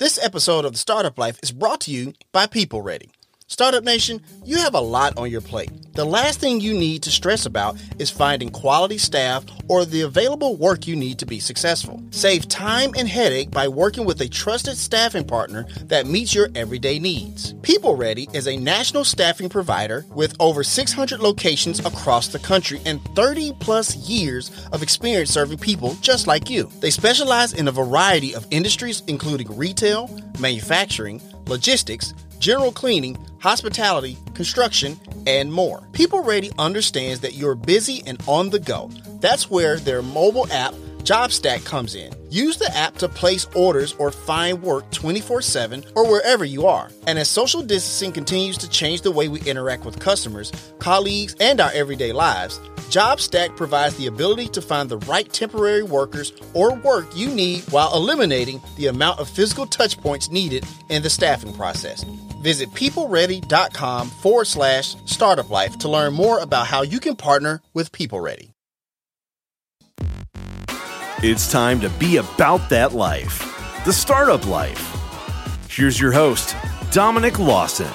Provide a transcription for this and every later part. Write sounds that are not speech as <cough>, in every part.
This episode of The Startup Life is brought to you by People Ready. Startup Nation, you have a lot on your plate. The last thing you need to stress about is finding quality staff or the available work you need to be successful. Save time and headache by working with a trusted staffing partner that meets your everyday needs. People Ready is a national staffing provider with over 600 locations across the country and 30 plus years of experience serving people just like you. They specialize in a variety of industries including retail, manufacturing, logistics, general cleaning, hospitality, construction, and more. People Ready understands that you're busy and on the go. That's where their mobile app, JobStack, comes in. Use the app to place orders or find work 24 7 or wherever you are. And as social distancing continues to change the way we interact with customers, colleagues, and our everyday lives, JobStack provides the ability to find the right temporary workers or work you need while eliminating the amount of physical touch points needed in the staffing process. Visit peopleready.com forward slash startup life to learn more about how you can partner with People Ready. It's time to be about that life, the startup life. Here's your host, Dominic Lawson.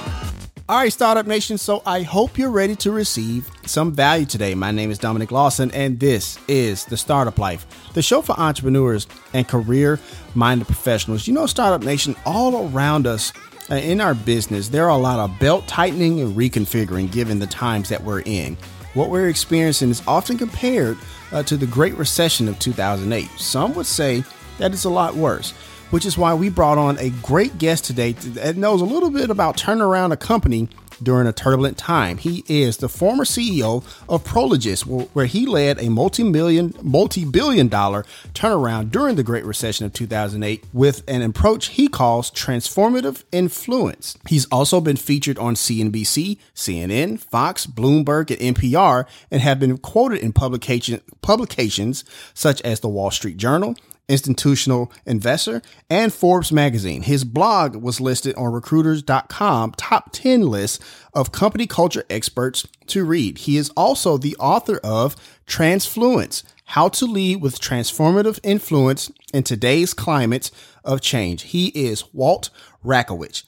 All right, Startup Nation. So I hope you're ready to receive some value today. My name is Dominic Lawson, and this is the Startup Life, the show for entrepreneurs and career minded professionals. You know, Startup Nation, all around us in our business, there are a lot of belt tightening and reconfiguring given the times that we're in. What we're experiencing is often compared uh, to the Great Recession of 2008. Some would say that it's a lot worse which is why we brought on a great guest today that knows a little bit about turning around a company during a turbulent time. He is the former CEO of Prologis, where he led a multi-million, multi-billion dollar turnaround during the Great Recession of 2008 with an approach he calls transformative influence. He's also been featured on CNBC, CNN, Fox, Bloomberg, and NPR, and have been quoted in publication, publications such as the Wall Street Journal, institutional investor, and Forbes magazine. His blog was listed on recruiters.com top 10 list of company culture experts to read. He is also the author of Transfluence, How to Lead with Transformative Influence in Today's Climate of Change. He is Walt Rakowich.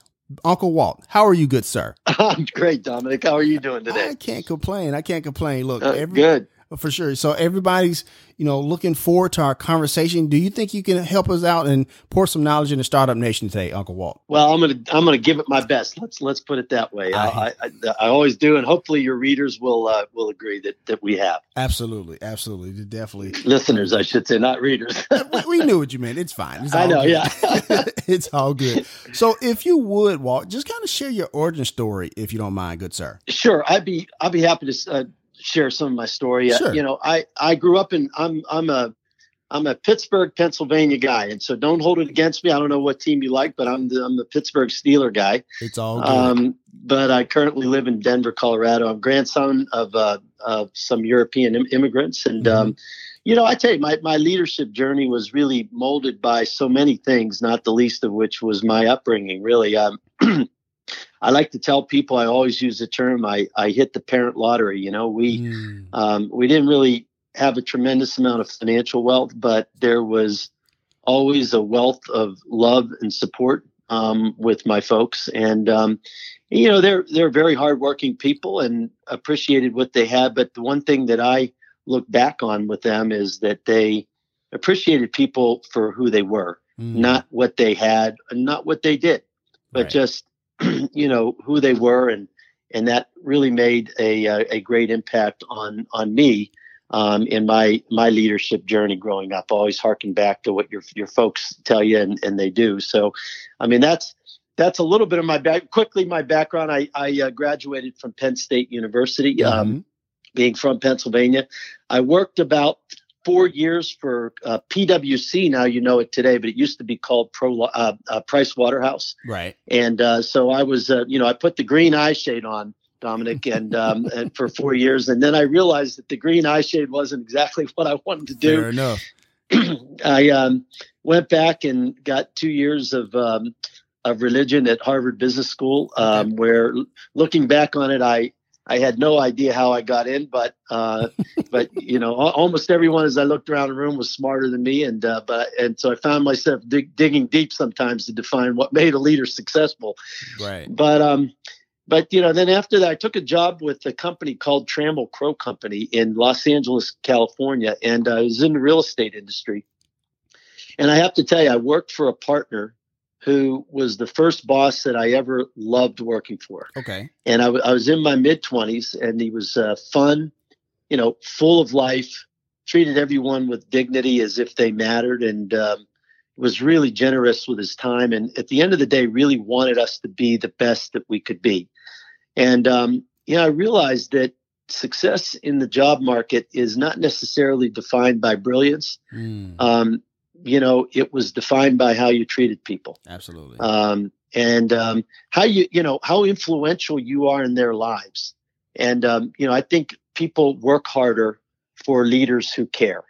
Uncle Walt, how are you, good sir? <laughs> I'm great, Dominic. How are you doing today? I can't complain. I can't complain. Look, uh, every, good for sure. So everybody's, you know, looking forward to our conversation. Do you think you can help us out and pour some knowledge in the startup nation today, Uncle Walt? Well, I'm gonna I'm gonna give it my best. Let's let's put it that way. I I, I, I always do, and hopefully your readers will uh, will agree that that we have. Absolutely, absolutely, definitely. Listeners, I should say, not readers. <laughs> we, we, knew what you meant. It's fine. It's <laughs> I know. Good. Yeah, <laughs> it's all good. So, if you would, Walt, just kind of share your origin story, if you don't mind, good sir. Sure, I'd be I'd be happy to. Uh, share some of my story. Uh, sure. You know, I I grew up in I'm I'm a I'm a Pittsburgh, Pennsylvania guy, and so don't hold it against me. I don't know what team you like, but I'm the I'm the Pittsburgh Steeler guy. It's all good. Um, but I currently live in Denver, Colorado. I'm grandson of uh, of some European Im- immigrants, and mm-hmm. um, you know, I tell you, my my leadership journey was really molded by so many things, not the least of which was my upbringing. Really, um, <clears throat> I like to tell people I always use the term I, I hit the parent lottery. You know, we mm. um, we didn't really have a tremendous amount of financial wealth, but there was always a wealth of love and support um, with my folks, and um, you know they're they're very hardworking people and appreciated what they had. But the one thing that I look back on with them is that they appreciated people for who they were, mm. not what they had, and not what they did, but right. just <clears throat> you know who they were and and that really made a a great impact on on me um, in my my leadership journey growing up. Always harken back to what your your folks tell you, and, and they do. So, I mean that's that's a little bit of my back. Quickly, my background. I I uh, graduated from Penn State University. Um, mm-hmm. Um, being from Pennsylvania, I worked about four years for uh, PwC. Now you know it today, but it used to be called Pro uh, uh, Price Waterhouse. Right. And uh, so I was, uh, you know, I put the green eye shade on. Dominic, and, um, <laughs> and for four years, and then I realized that the green eye shade wasn't exactly what I wanted to do. Fair enough. <clears throat> I um, went back and got two years of um, of religion at Harvard Business School, um, okay. where looking back on it, I I had no idea how I got in, but uh, but <laughs> you know, almost everyone as I looked around the room was smarter than me, and uh, but and so I found myself dig, digging deep sometimes to define what made a leader successful. Right. But um, but you know, then after that, I took a job with a company called Trammell Crow Company in Los Angeles, California, and I was in the real estate industry. And I have to tell you, I worked for a partner who was the first boss that I ever loved working for. Okay. And I, w- I was in my mid 20s, and he was uh, fun, you know, full of life, treated everyone with dignity as if they mattered, and um, was really generous with his time. And at the end of the day, really wanted us to be the best that we could be. And, um, you know, I realized that success in the job market is not necessarily defined by brilliance. Mm, Um, you know, it was defined by how you treated people absolutely. um, and um, how you you know how influential you are in their lives. And um, you know, I think people work harder for leaders who care.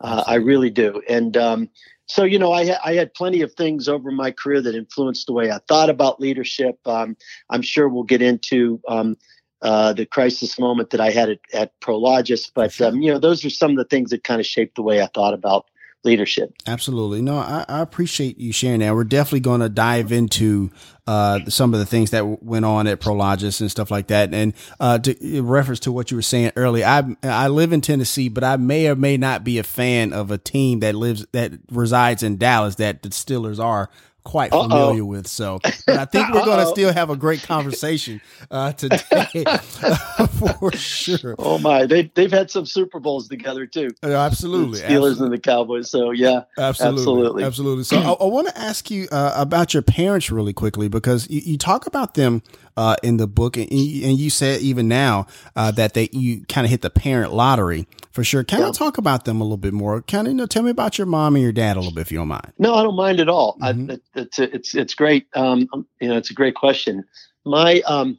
Uh, I really do. And um, so you know, I I had plenty of things over my career that influenced the way I thought about leadership. Um, I'm sure we'll get into. Um, uh, the crisis moment that I had at, at Prologis, but um, you know those are some of the things that kind of shaped the way I thought about leadership. Absolutely. No, I, I appreciate you sharing that. We're definitely going to dive into uh, some of the things that went on at Prologis and stuff like that. And uh, to, in reference to what you were saying earlier, I I live in Tennessee, but I may or may not be a fan of a team that lives that resides in Dallas that the Steelers are quite Uh-oh. familiar with. So, but I think we're going to still have a great conversation uh, today <laughs> <laughs> for sure. Oh my, they they've had some Super Bowls together too. Uh, Absolutely, the Steelers absolutely. and the Cowboys. So yeah, Absolutely. Absolutely. Absolutely. So I, I want to ask you uh, about your parents really quickly because you, you talk about them uh, in the book and, you- and you said even now uh, that they you kind of hit the parent lottery for sure. Can Yeah. I talk about them a little bit more? Kind of you know, tell me about your mom and your dad a little bit if you don't mind. no, I don't mind at all. Mhm. I, it, it's it's it's great. Um, um, you know, it's a great question. My um,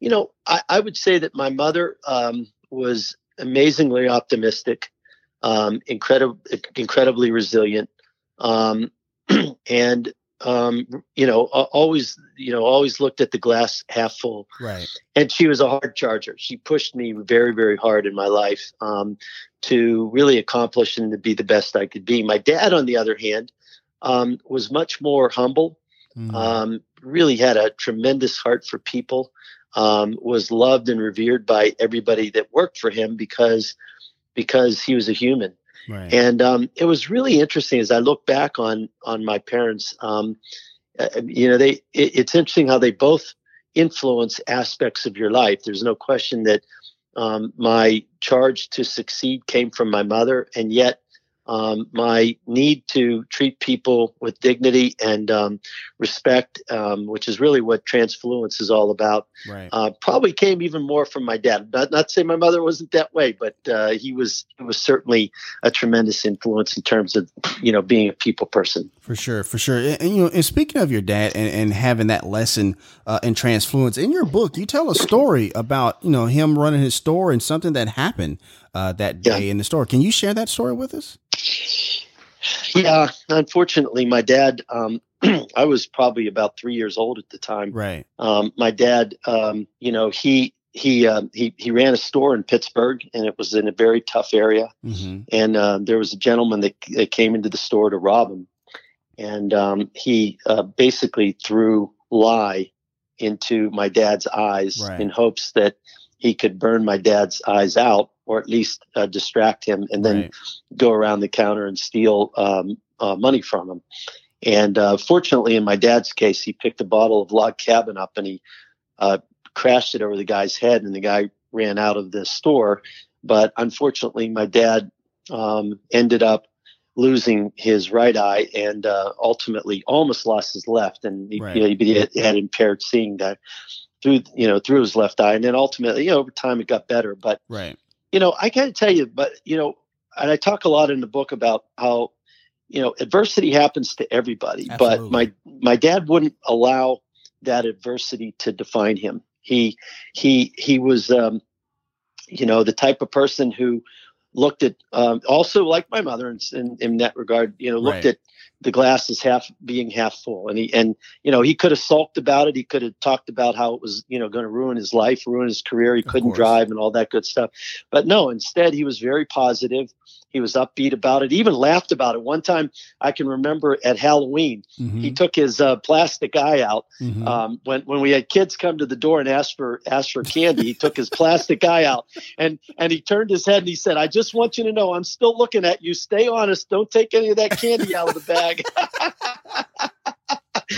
you know, I, I would say that my mother um was amazingly optimistic, um, incredible, incredibly resilient, um, <clears throat> and um, you know, always you know, always looked at the glass half full. Right. and she was a hard charger. She pushed me very, very hard in my life um, to really accomplish and to be the best I could be. My dad, on the other hand, um, was much more humble. Mm. Um, really had a tremendous heart for people. Um, was loved and revered by everybody that worked for him because because he was a human. Right. And um, it was really interesting as I look back on on my parents. Um, uh, you know, they it, it's interesting how they both influence aspects of your life. There's no question that um, my charge to succeed came from my mother, and yet um, my need to treat people with dignity and um, respect, um, which is really what Transfluence is all about, right. uh, probably came even more from my dad. Not, not to say my mother wasn't that way, but uh, he was he was certainly a tremendous influence in terms of you know being a people person. For sure, for sure. And, and, you know, and speaking of your dad and, and having that lesson uh, in transfluence, in your book, you tell a story about you know him running his store and something that happened uh, that Yeah. day in the store. Can you share that story with us? Yeah, unfortunately, my dad. Um, <clears throat> I was probably about three years old at the time. Right. Um, my dad, um, you know, he he um, he he ran a store in Pittsburgh, and it was in a very tough area. hmm and uh, there was a gentleman that, that came into the store to rob him, and um, he uh, basically threw lye into my dad's eyes Right. in hopes that he could burn my dad's eyes out, or at least uh, distract him, and then Right. go around the counter and steal um, uh, money from him. And uh, fortunately, in my dad's case, he picked a bottle of log cabin up and he uh, crashed it over the guy's head, and the guy ran out of the store. But unfortunately, my dad um, ended up losing his right eye and uh, ultimately almost lost his left, and he, Right. you know, he had, had impaired seeing that through you know through his left eye, and then ultimately, you know, over time it got better. But Right. you know, I got to tell you, but you know, and I talk a lot in the book about how you know adversity happens to everybody, but my my dad wouldn't allow that adversity to define him. He he he was um, you know the type of person who looked at um, also like my mother in, in, in that regard you know looked Right. at the glass is half being half full. And he and you know he could have sulked about it. He could have talked about how it was you know going to ruin his life ruin his career. He couldn't drive and all that good stuff. But no instead he was very positive he was upbeat about it even laughed about it one time i can remember at halloween mm-hmm. he took his uh, plastic eye out mm-hmm. um, when when we had kids come to the door and ask for ask for candy he took his <laughs> plastic eye out and and he turned his head and he said i just want you to know i'm still looking at you stay honest don't take any of that candy out of the bag <laughs>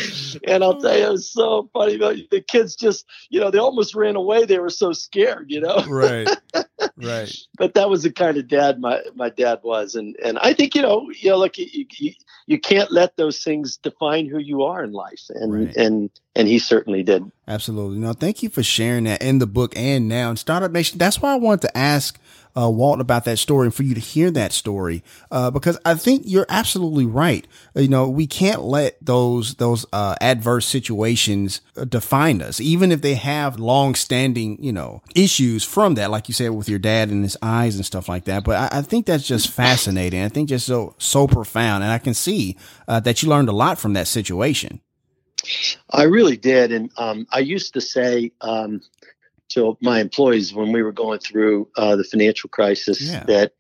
<laughs> and I'll tell you, it was so funny. The kids just, you know, they almost ran away. They were so scared, you know. Right. <laughs> Right. but that was the kind of dad my my dad was, and and I think you know, you know, look, you, you, you can't let those things define who you are in life, and right. and and he certainly did. Absolutely. No, thank you for sharing that in the book and now in Startup Nation. That's why I wanted to ask uh, Walt about that story and for you to hear that story uh, because I think you're absolutely right. You know, we can't let those those uh, adverse situations uh, define us, even if they have long standing you know issues from that, like you said with your dad and his eyes and stuff like that. But I, I think that's just fascinating. I think just so so profound, and I can see uh, that you learned a lot from that situation. I really did, and um, I used to say. Um, to my employees when we were going through uh, the financial crisis yeah. that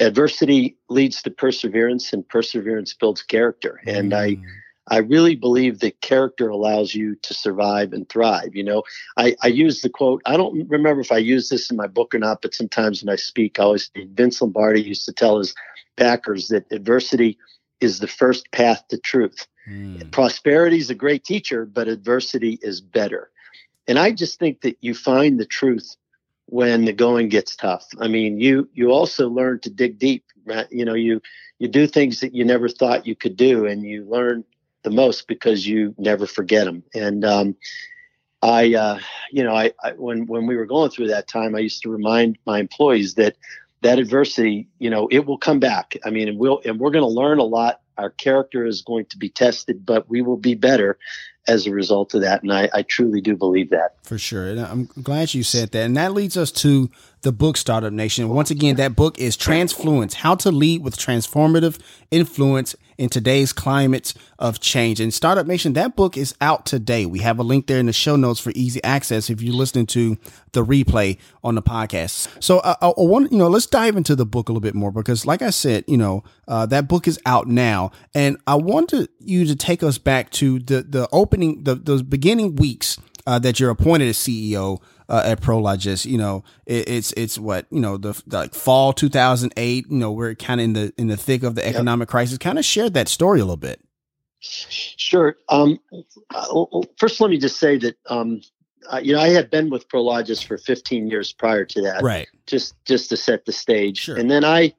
adversity leads to perseverance and perseverance builds character mm. and i i really believe that character allows you to survive and thrive you know i i use the quote i don't remember if i use this in my book or not but sometimes when i speak i always say vince lombardi used to tell his packers that adversity is the first path to truth mm. prosperity is a great teacher but adversity is better and I just think that you find the truth when the going gets tough. I mean, you you also learn to dig deep. Right? You know, you you do things that you never thought you could do, and you learn the most because you never forget them. And um, I, uh, you know, I, I when when we were going through that time, I used to remind my employees that that adversity, you know, it will come back. I mean, and we'll and we're going to learn a lot. Our character is going to be tested, but we will be better as a result of that. And I, I, truly do believe that. For sure. And I'm glad you said that. And that leads us to the book Startup Nation. Once again, that book is Transfluence How to Lead with Transformative Influence in Today's Climates of Change. And Startup Nation, that book is out today. We have a link there in the show notes for easy access if you're listening to the replay on the podcast. So I, I want, you know, let's dive into the book a little bit more because, like I said, you know, uh, that book is out now. And I wanted you to take us back to the, the opening, the, those beginning weeks uh, that you're appointed as CEO uh, at Prologis. You know, it, it's it's what you know the, the like fall 2008. You know, we're kind of in the in the thick of the economic yep. crisis. Kind of shared that story a little bit. Sure. Um, uh, first, let me just say that um, uh, you know I had been with Prologis for 15 years prior to that. Right. Just just to set the stage, sure. and then I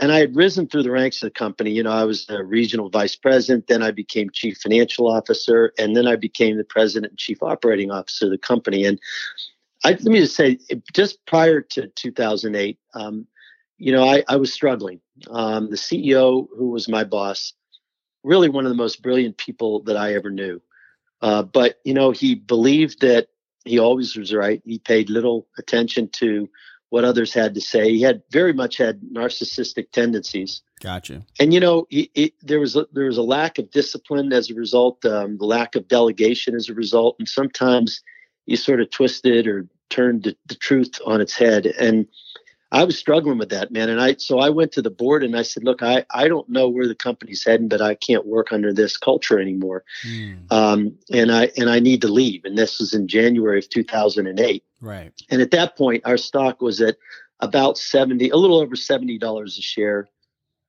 and I had risen through the ranks of the company. You know, I was a regional vice president, then I became chief financial officer, and then I became the president and chief operating officer of the company. And I, let me just say, just prior to 2008, um, you know, I, I was struggling. Um, the CEO, who was my boss, really one of the most brilliant people that I ever knew. Uh, but you know, he believed that he always was right. He paid little attention to what others had to say. He had very much had narcissistic tendencies. Gotcha. And you know, he, he, there was a, there was a lack of discipline as a result, um, the lack of delegation as a result, and sometimes you sort of twisted or turned the, the truth on its head. And I was struggling with that, man. And I so I went to the board and I said, look, I, I don't know where the company's heading, but I can't work under this culture anymore. Mm. Um, and I and I need to leave. And this was in January of 2008. Right. And at that point, our stock was at about 70, a little over $70 a share.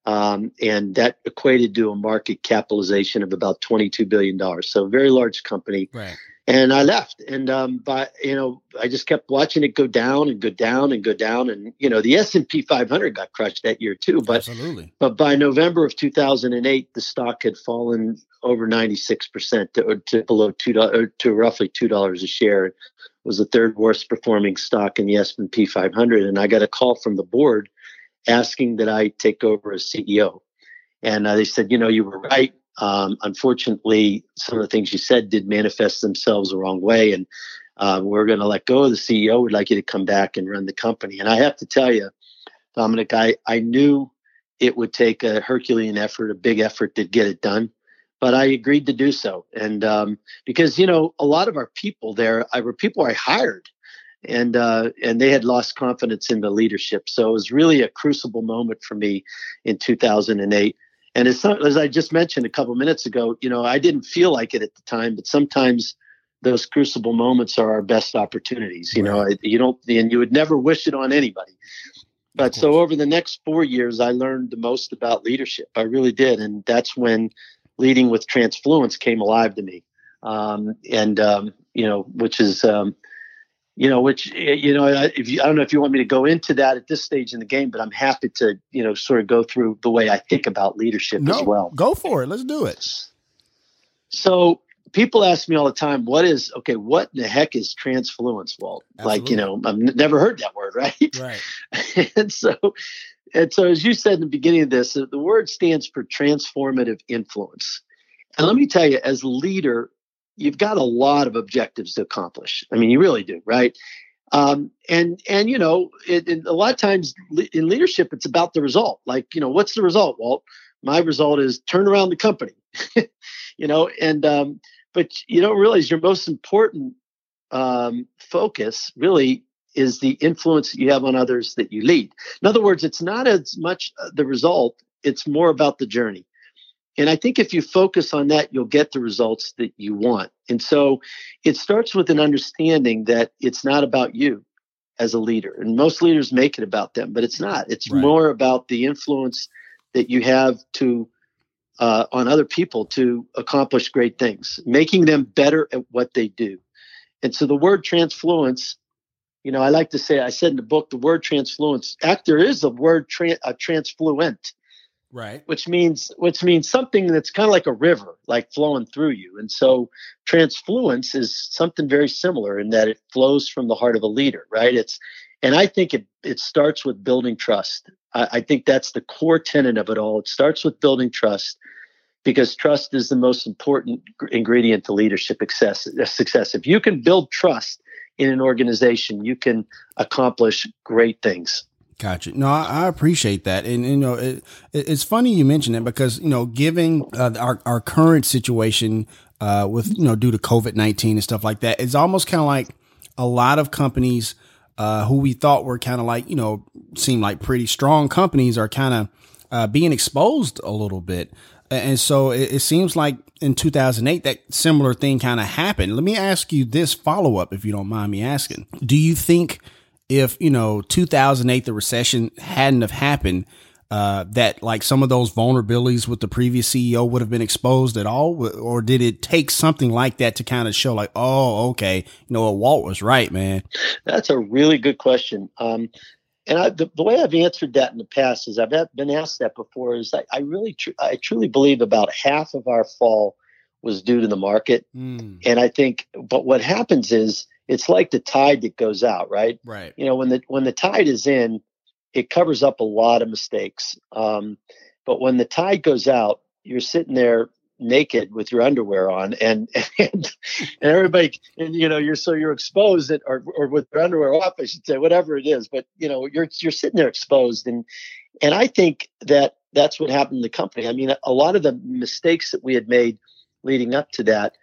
Um, and that equated to a market capitalization of about $22 billion. So a very large company. Right and I left. And um, but you know, I just kept watching it go down and go down and go down. And you know, the S and P 500 got crushed that year too. But Absolutely. but by November of 2008, the stock had fallen over 96 percent to, to, below two dollars to roughly two dollars a share. It was the third worst performing stock in the S and P 500. And I got a call from the board asking that I take over as CEO. And uh, they said, you know, you were right. Um, unfortunately, some of the things you said did manifest themselves the wrong way, and uh, we're going to let go of the CEO. We'd like you to come back and run the company. And I have to tell you, Dominic, I, I knew it would take a Herculean effort, a big effort to get it done. But I agreed to do so, and um, because you know a lot of our people there, I were people I hired, and uh, and they had lost confidence in the leadership. So it was really a crucible moment for me in 2008. And as, as I just mentioned a couple minutes ago, you know, I didn't feel like it at the time, but sometimes those crucible moments are our best opportunities. You right. know, you don't, and you would never wish it on anybody. But so over the next four years, I learned the most about leadership. I really did, and that's when leading with Transfluence came alive to me. Um, and um, you know, which is um, you know, which eh, you know, if you, I don't know if you want me to go into that at this stage in the game, but I'm happy to you know sort of go through the way I think about leadership no, as well. Go for it. Let's do it. So people ask me all the time, what is okay? What in the heck is transfluence, Walt? Absolutely. Like, you know, I've never heard that word, <laughs> right? Right. <laughs> and so, and so, as you said in the beginning of this, the word stands for transformative influence. And let me tell you, as a leader, you've got a lot of objectives to accomplish. I mean, you really do, right? Um, and and you know, it, it, a lot of times in leadership, it's about the result. Like, you know, what's the result? Walt? my result is turn around the company. <laughs> you know, and um, but you don't realize your most important um, focus really is the influence you have on others that you lead. In other words, it's not as much uh, the result, it's more about the journey. And I think if you focus on that, you'll get the results that you want. And so it starts with an understanding that it's not about you as a leader. And most leaders make it about them, but it's not. It's right. more about the influence that you have to uh, on other people to accomplish great things, making them better at what they do. And so the word transfluence, you know, I like to say, I said in the book, the word transfluence, actor is a word tra- a transfluent, right? Which means which means something that's kind of like a river, like flowing through you. And so transfluence is something very similar in that it flows from the heart of a leader, right? It's and I think it it starts with building trust. I, I think that's the core tenet of it all. It starts with building trust because trust is the most important ingredient to leadership success. Success. If you can build trust in an organization, you can accomplish great things. Gotcha. No, I, appreciate that, and you know, it, it's funny you mention it because you know, given uh, our our current situation uh, with you know due to COVID nineteen and stuff like that, it's almost kind of like a lot of companies uh, who we thought were kind of like, you know, seemed like pretty strong companies are kind of uh, being exposed a little bit. And so it, it seems like in 2008, that similar thing kind of happened. Let me ask you this follow up, if you don't mind me asking. Do you think if, you know, 2008, the recession hadn't have happened, uh, that like some of those vulnerabilities with the previous CEO would have been exposed at all? Or did it take something like that to kind of show like, oh, okay, you know, Walt was right, man? That's a really good question. Um, and I, the, the, way I've answered that in the past is I've been asked that before is I, I really, tr- I truly believe about half of our fall was due to the market. Mm. And I think, but what happens is it's like the tide that goes out, right? Right. You know, when the, when the tide is in, it covers up a lot of mistakes. Um, but when the tide goes out, you're sitting there naked with your underwear on and and, <laughs> and everybody and you know you're so you're exposed that, or or with your underwear off I should say whatever it is but you know you're you're sitting there exposed and and I think that that's what happened in the company I mean a lot of the mistakes that we had made leading up to that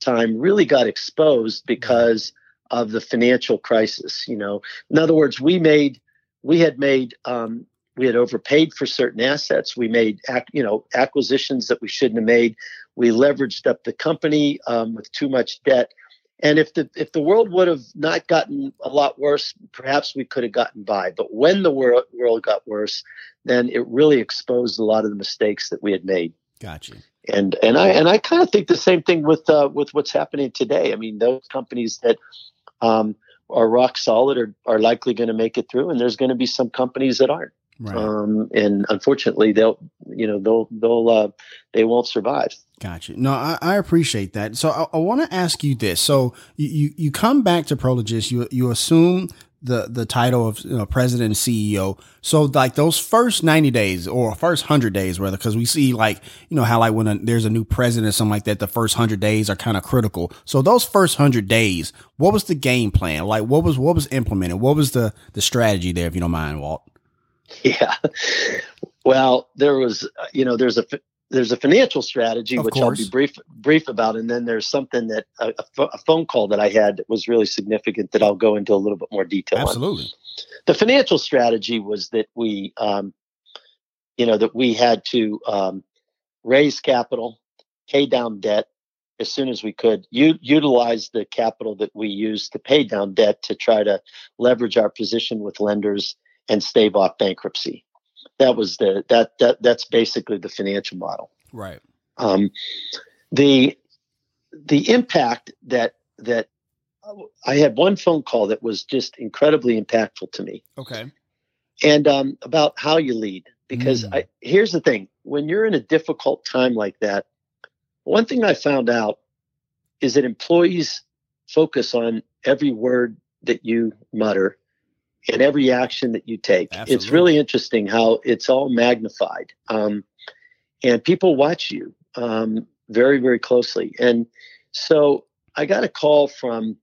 time really got exposed because of the financial crisis you know in other words we made we had made um, we had overpaid for certain assets. We made you know acquisitions that we shouldn't have made. We leveraged up the company um, with too much debt. And if the if the world would have not gotten a lot worse, perhaps we could have gotten by. But when the world world got worse, then it really exposed a lot of the mistakes that we had made. Gotcha. And and I and I kind of think the same thing with uh, with what's happening today. I mean, those companies that um, are rock solid are, are likely going to make it through, and there's going to be some companies that aren't. Right. Um, and unfortunately, they'll you know they'll they'll uh, they won't survive. Gotcha. No, I, I appreciate that. So I, I want to ask you this. So you, you, you come back to Prologis, you you assume the the title of you know, president and CEO. So like those first ninety days or first hundred days, rather, because we see like you know how like when a, there's a new president or something like that, the first hundred days are kind of critical. So those first hundred days, what was the game plan? Like what was what was implemented? What was the the strategy there? If you don't mind, Walt. <laughs> Yeah. Well, there was, you know, there's a there's a financial strategy Of which course. I'll be brief brief about, and then there's something that a, a phone call that I had that was really significant that I'll go into a little bit more detail on. Absolutely. The financial strategy was that we, um, you know, that we had to um, raise capital, pay down debt as soon as we could, u- utilize the capital that we used to pay down debt to try to leverage our position with lenders and stave off bankruptcy. That was the that that that's basically the financial model. Right. Um, the the impact that that I had one phone call that was just incredibly impactful to me Okay. and um, about how you lead. Because Mm. I, here's the thing: when you're in a difficult time like that, one thing I found out is that employees focus on every word that you mutter and every action that you take. It's really interesting how it's all magnified, um, and people watch you um, very, very closely. And so I got a call from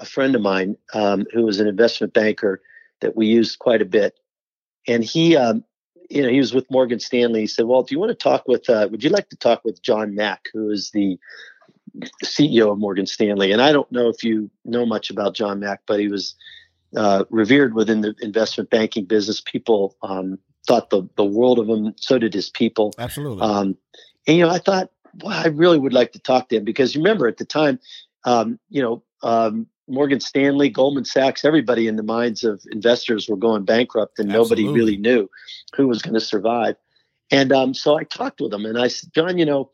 a friend of mine um, who was an investment banker that we used quite a bit, and he, um, you know, he was with Morgan Stanley. He said, "Well, do you want to talk with? Uh, would you like to talk with John Mack, who is the CEO of Morgan Stanley?" And I don't know if you know much about John Mack, but he was uh, revered within the investment banking business. People um, thought the the world of him. So did his people. Absolutely. Um, and you know, I thought, well, I really would like to talk to him because remember at the time, um, you know, um, Morgan Stanley, Goldman Sachs, everybody in the minds of investors were going bankrupt, and nobody really knew who was going to survive. And um, so I talked with him, and I said, John, you know,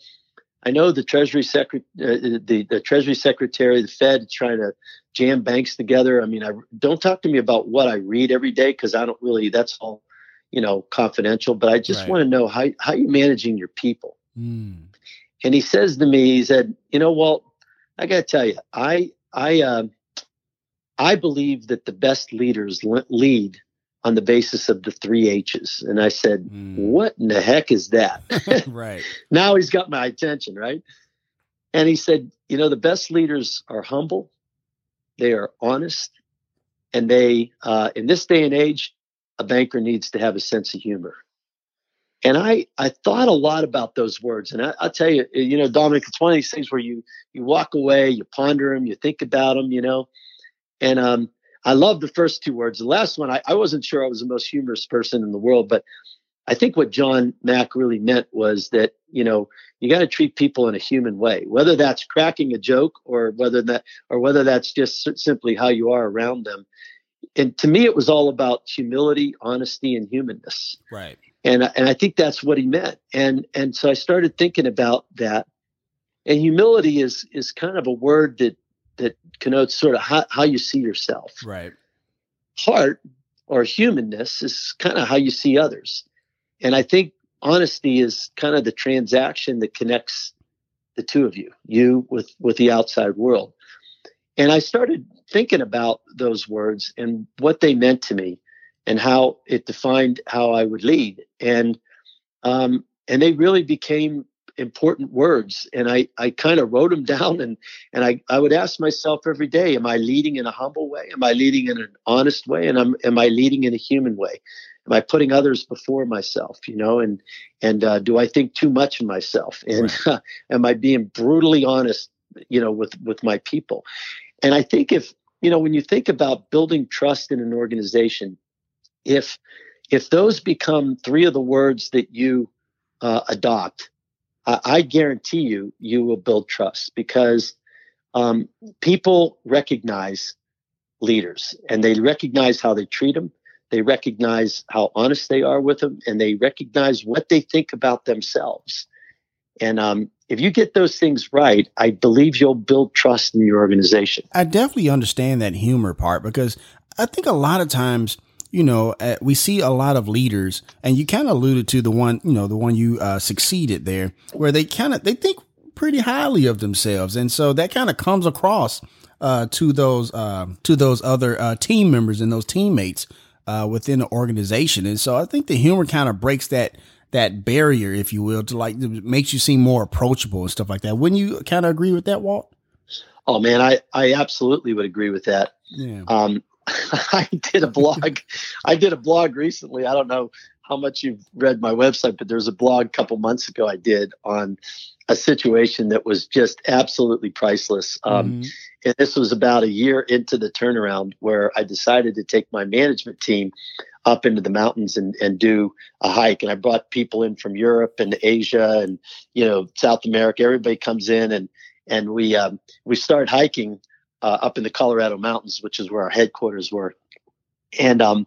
I know the Treasury Secret, uh, the the Treasury Secretary, the Fed, is trying to jam banks together. I mean, I don't talk to me about what I read every day because I don't really. That's all, you know, confidential. But I just Right. want to know how how you managing your people. Mm. And he says to me, he said, you know, Walt, I got to tell you, I I um I believe that the best leaders le- lead on the basis of the three H's. And I said, Mm. what in the heck is that? <laughs> <laughs> right. now he's got my attention, right? And he said, you know, the best leaders are humble, they are honest, and they, uh, in this day and age, a banker needs to have a sense of humor. And I, I thought a lot about those words, and I, I'll tell you, you know, Dominic, it's one of these things where you you walk away, you ponder them, you think about them, you know, and um, I love the first two words. The last one, I, I wasn't sure I was the most humorous person in the world, but I think what John Mack really meant was that you know you got to treat people in a human way, whether that's cracking a joke or whether that or whether that's just simply how you are around them. And to me, it was all about humility, honesty, and humanness. Right. And and I think that's what he meant. And and so I started thinking about that. And humility is is kind of a word that that connotes sort of how, how you see yourself Right. heart or humanness is kind of how you see others. And I think honesty is kind of the transaction that connects the two of you, you with with the outside world. And I started thinking about those words and what they meant to me and how it defined how I would lead. And um, and they really became important words. And I, I kind of wrote them down and and I, I would ask myself every day, am I leading in a humble way? Am I leading in an honest way? And am am I leading in a human way? Am I putting others before myself? You know, and and uh, do I think too much of myself? And <laughs> am I being brutally honest? You know, with with my people. And I think if you know when you think about building trust in an organization, if if those become three of the words that you uh, adopt, I, I guarantee you you will build trust because um, people recognize leaders and they recognize how they treat them. They recognize how honest they are with them, and they recognize what they think about themselves. And um, if you get those things right, I believe you'll build trust in your organization. I definitely understand that humor part because I think a lot of times, you know, uh, we see a lot of leaders, and you kind of alluded to the one, you know, the one you uh, succeeded there, where they kind of they think pretty highly of themselves, and so that kind of comes across uh, to those uh, to those other uh, team members and those teammates uh, within the organization, and so I think the humor kind of breaks that that barrier, if you will, to like makes you seem more approachable and stuff like that. Wouldn't you kind of agree with that, Walt? Oh man, I, I absolutely would agree with that. Yeah. Um, <laughs> I did a blog. I did a blog recently. I don't know how much you've read my website, but there's a blog a couple months ago I did on a situation that was just absolutely priceless. Um, mm-hmm. And this was about a year into the turnaround where I decided to take my management team up into the mountains and, and do a hike. And I brought people in from Europe and Asia and, you know, South America. Everybody comes in and, and we, um, we start hiking uh, up in the Colorado mountains, which is where our headquarters were. And, um,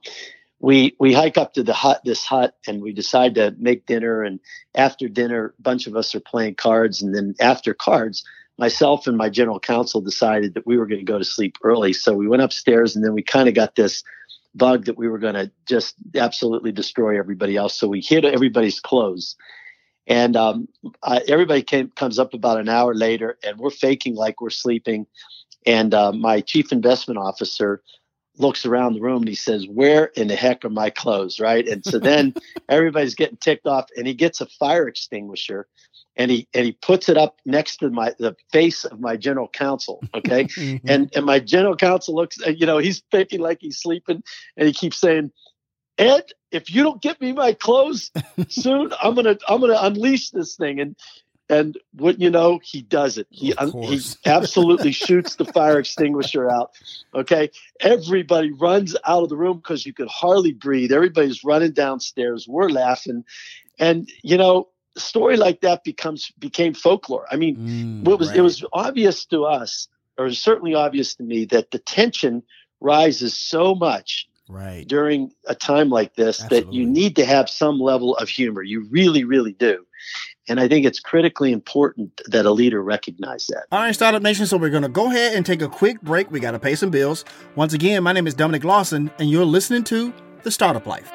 we we hike up to the hut this hut and we decide to make dinner. And after dinner a bunch of us are playing cards. And then after cards myself and my general counsel decided that we were going to go to sleep early. So we went upstairs and then we kind of got this bug that we were going to just absolutely destroy everybody else. So we hid everybody's clothes. And um, everybody came, comes up about an hour later and we're faking like we're sleeping and uh, my chief investment officer looks around the room and he says, Where in the heck are my clothes? Right. And so then <laughs> everybody's getting ticked off and he gets a fire extinguisher and he and he puts it up next to my the face of my general counsel. Okay. <laughs> mm-hmm. And and my general counsel looks, you know, he's thinking like he's sleeping and he keeps saying, Ed, if you don't get me my clothes <laughs> soon, I'm gonna I'm gonna unleash this thing. And and what you know, he does it. He he <laughs> absolutely shoots the fire extinguisher out. Okay, everybody runs out of the room because you could hardly breathe. Everybody's running downstairs. We're laughing, and you know, a story like that becomes became folklore. I mean, mm, what was right. it was obvious to us, or certainly obvious to me, that the tension rises so much right during a time like this Absolutely. that you need to have some level of humor you really really do and I think it's critically important that a leader recognize that. All right, Startup Nation. So we're going to go ahead and take a quick break. We got to pay some bills. Once again, my name is Dominic Lawson, and you're listening to The Startup Life.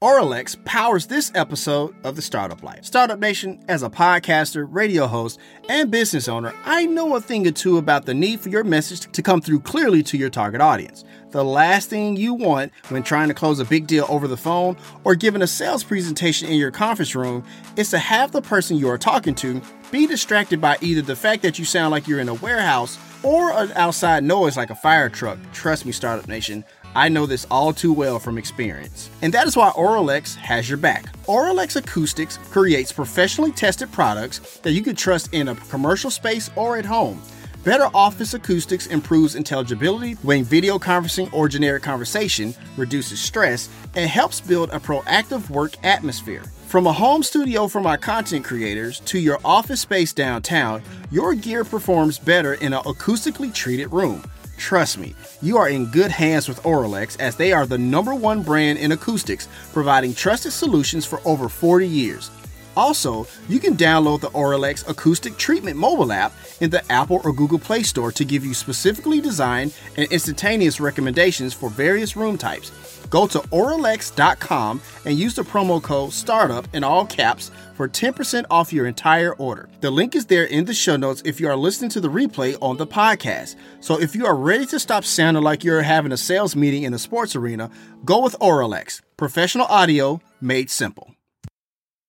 Auralex powers this episode of the Startup Life. Startup Nation, as a podcaster, radio host, and business owner, I know a thing or two about the need for your message to come through clearly to your target audience. The last thing you want when trying to close a big deal over the phone or giving a sales presentation in your conference room is to have the person you are talking to be distracted by either the fact that you sound like you're in a warehouse or an outside noise like a fire truck. Trust me, Startup Nation. I know this all too well from experience. And that is why Auralex has your back. Auralex Acoustics creates professionally tested products that you can trust in a commercial space or at home. Better office acoustics improves intelligibility when video conferencing or generic conversation, reduces stress, and helps build a proactive work atmosphere. From a home studio for my content creators to your office space downtown, your gear performs better in an acoustically treated room. Trust me, you are in good hands with Auralex as they are the number one brand in acoustics, providing trusted solutions for over 40 years. Also, you can download the Auralex Acoustic Treatment mobile app in the Apple or Google Play Store to give you specifically designed and instantaneous recommendations for various room types. Go to Auralex.com and use the promo code STARTUP in all caps for 10% off your entire order. The link is there in the show notes if you are listening to the replay on the podcast. So if you are ready to stop sounding like you're having a sales meeting in a sports arena, go with Auralex. Professional audio made simple.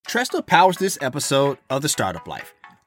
Tresta powers this episode of The Startup Life.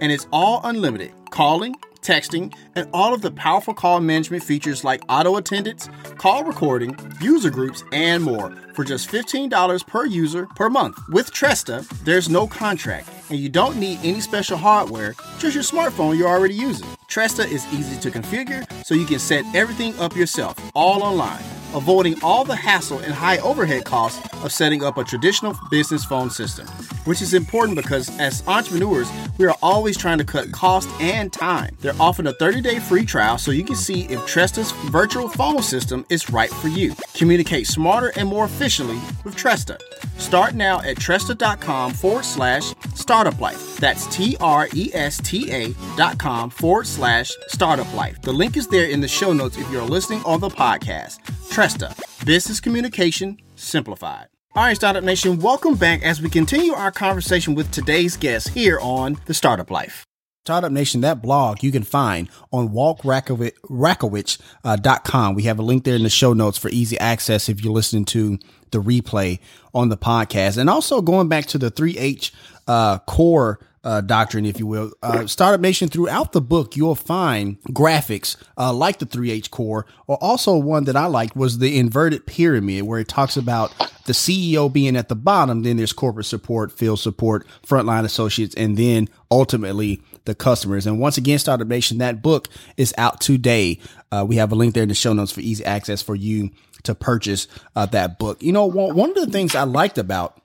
and it's all unlimited calling, texting, and all of the powerful call management features like auto attendance, call recording, user groups, and more for just $15 per user per month. With Tresta, there's no contract, and you don't need any special hardware, just your smartphone you're already using. Tresta is easy to configure, so you can set everything up yourself, all online. avoiding all the hassle and high overhead costs of setting up a traditional business phone system, which is important because as entrepreneurs, we are always trying to cut cost and time. They're offering a 30 day free trial so you can see if Tresta's virtual phone system is right for you. Communicate smarter and more efficiently with Tresta. Start now at Tresta.com forward slash startup life. That's T R E S T A dot com forward slash startup life. The link is there in the show notes if you're listening on the podcast. Tresta, business communication simplified. All right, Startup Nation, welcome back as we continue our conversation with today's guest here on The Startup Life. Startup Nation, that blog you can find on waltrakowich.com. Uh, we have a link there in the show notes for easy access if you're listening to the replay on the podcast. And also going back to the 3H uh, core uh, doctrine, if you will. Uh, Startup Nation, throughout the book, you'll find graphics uh, like the 3H core, or also one that I liked was the inverted pyramid, where it talks about the CEO being at the bottom, then there's corporate support, field support, frontline associates, and then ultimately the customers. And once again, Startup Nation, that book is out today. Uh, we have a link there in the show notes for easy access for you to purchase uh, that book. You know, one, one of the things I liked about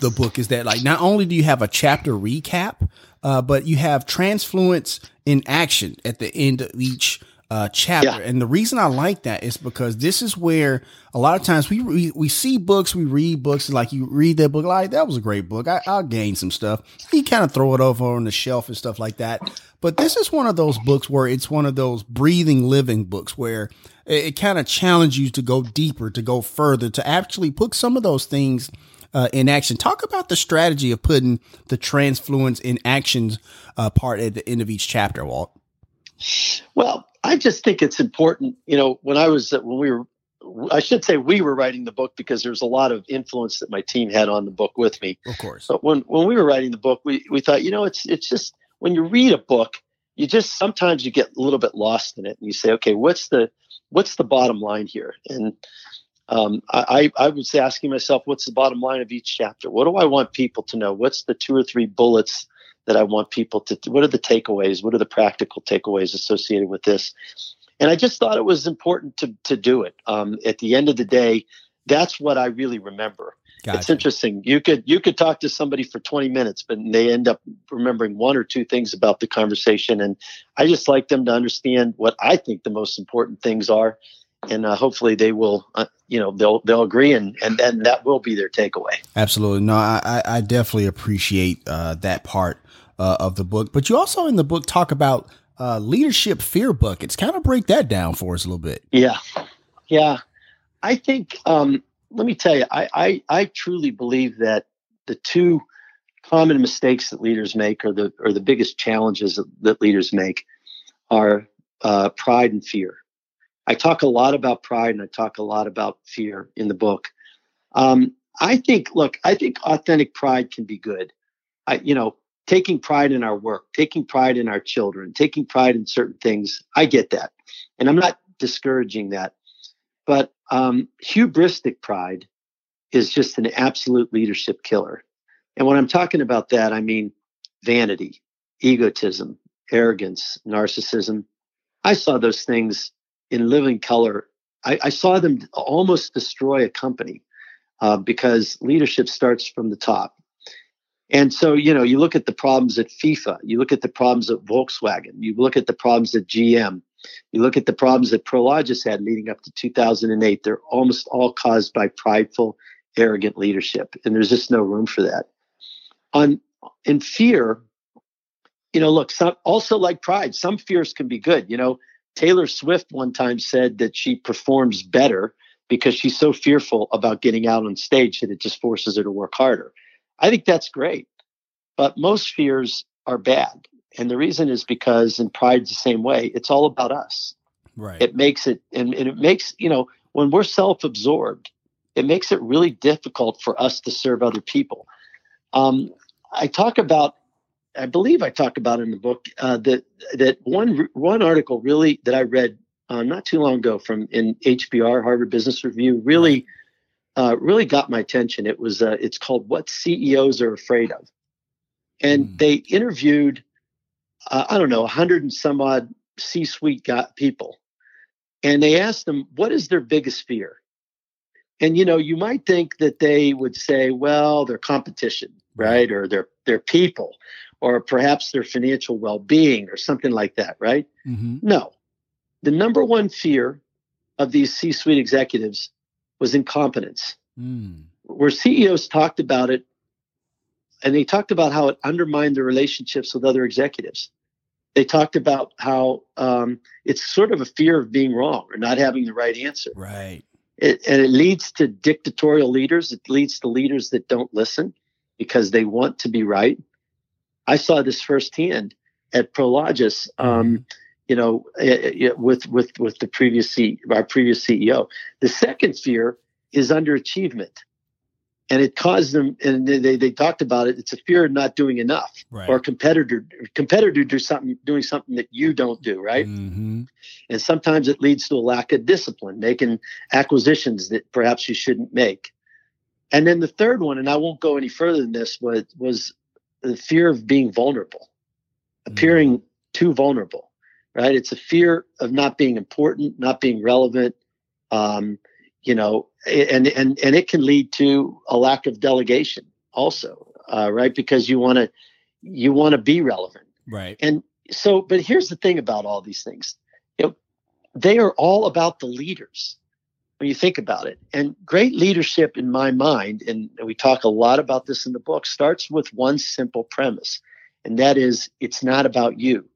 the book is that like not only do you have a chapter recap, uh, but you have transfluence in action at the end of each uh, chapter. Yeah. And the reason I like that is because this is where a lot of times we re- we see books, we read books, like you read that book, like that was a great book. I, will gain some stuff. You kind of throw it over on the shelf and stuff like that. But this is one of those books where it's one of those breathing, living books where it, it kind of challenges you to go deeper, to go further, to actually put some of those things uh, in action. Talk about the strategy of putting the transfluence in actions uh, part at the end of each chapter, Walt. Well, I just think it's important. You know, when I was when we were, I should say we were writing the book because there's a lot of influence that my team had on the book with me. Of course. But when when we were writing the book, we we thought, you know, it's it's just when you read a book, you just sometimes you get a little bit lost in it, and you say, okay, what's the what's the bottom line here? And um, I, I was asking myself, what's the bottom line of each chapter? What do I want people to know? What's the two or three bullets that I want people to? What are the takeaways? What are the practical takeaways associated with this? And I just thought it was important to to do it. Um, at the end of the day, that's what I really remember. Gotcha. It's interesting. You could you could talk to somebody for 20 minutes, but they end up remembering one or two things about the conversation. And I just like them to understand what I think the most important things are and uh, hopefully they will uh, you know they'll they'll agree and and then that will be their takeaway. Absolutely. No i i definitely appreciate uh, that part uh, of the book. But you also in the book talk about uh, leadership fear buckets kind of break that down for us a little bit. Yeah. Yeah. I think um, let me tell you I, I i truly believe that the two common mistakes that leaders make or the or the biggest challenges that, that leaders make are uh, pride and fear I talk a lot about pride and I talk a lot about fear in the book. Um, I think, look, I think authentic pride can be good. I, you know, taking pride in our work, taking pride in our children, taking pride in certain things. I get that. And I'm not discouraging that. But um, hubristic pride is just an absolute leadership killer. And when I'm talking about that, I mean vanity, egotism, arrogance, narcissism. I saw those things in living color, I, I saw them almost destroy a company uh, because leadership starts from the top. And so, you know, you look at the problems at FIFA, you look at the problems at Volkswagen, you look at the problems at GM, you look at the problems that Prologis had leading up to 2008. They're almost all caused by prideful, arrogant leadership, and there's just no room for that. On in fear, you know, look, some, also like pride, some fears can be good. You know, Taylor Swift one time said that she performs better because she's so fearful about getting out on stage that it just forces her to work harder. I think that's great. But most fears are bad. And the reason is because, and pride's the same way, it's all about us. Right. It makes it, and, and it makes, you know, when we're self absorbed, it makes it really difficult for us to serve other people. Um, I talk about I believe I talk about in the book uh, that that one one article really that I read uh, not too long ago from in HBR Harvard Business Review really uh, really got my attention. It was uh, it's called "What CEOs Are Afraid of," and mm. they interviewed uh, I don't know a hundred and some odd C-suite got people, and they asked them, "What is their biggest fear?" And you know, you might think that they would say, "Well, their competition, right, or their their people, or perhaps their financial well-being, or something like that, right?" Mm-hmm. No, the number one fear of these C-suite executives was incompetence. Mm. Where CEOs talked about it, and they talked about how it undermined their relationships with other executives they talked about how um, it's sort of a fear of being wrong or not having the right answer. Right. It, and it leads to dictatorial leaders. It leads to leaders that don't listen because they want to be right. I saw this firsthand at Prologis. Um, mm-hmm. you know, eh, eh, with with with the previous C, our previous CEO. The second fear is underachievement and it caused them and they, they talked about it it's a fear of not doing enough right. or competitor competitor do something doing something that you don't do right mm-hmm. and sometimes it leads to a lack of discipline making acquisitions that perhaps you shouldn't make and then the third one and i won't go any further than this was was the fear of being vulnerable mm-hmm. appearing too vulnerable right it's a fear of not being important not being relevant um, you know, and and and it can lead to a lack of delegation also, uh, right? Because you want to you want to be relevant, right? And so, but here's the thing about all these things, you know, they are all about the leaders when you think about it. And great leadership, in my mind, and we talk a lot about this in the book, starts with one simple premise, and that is it's not about you.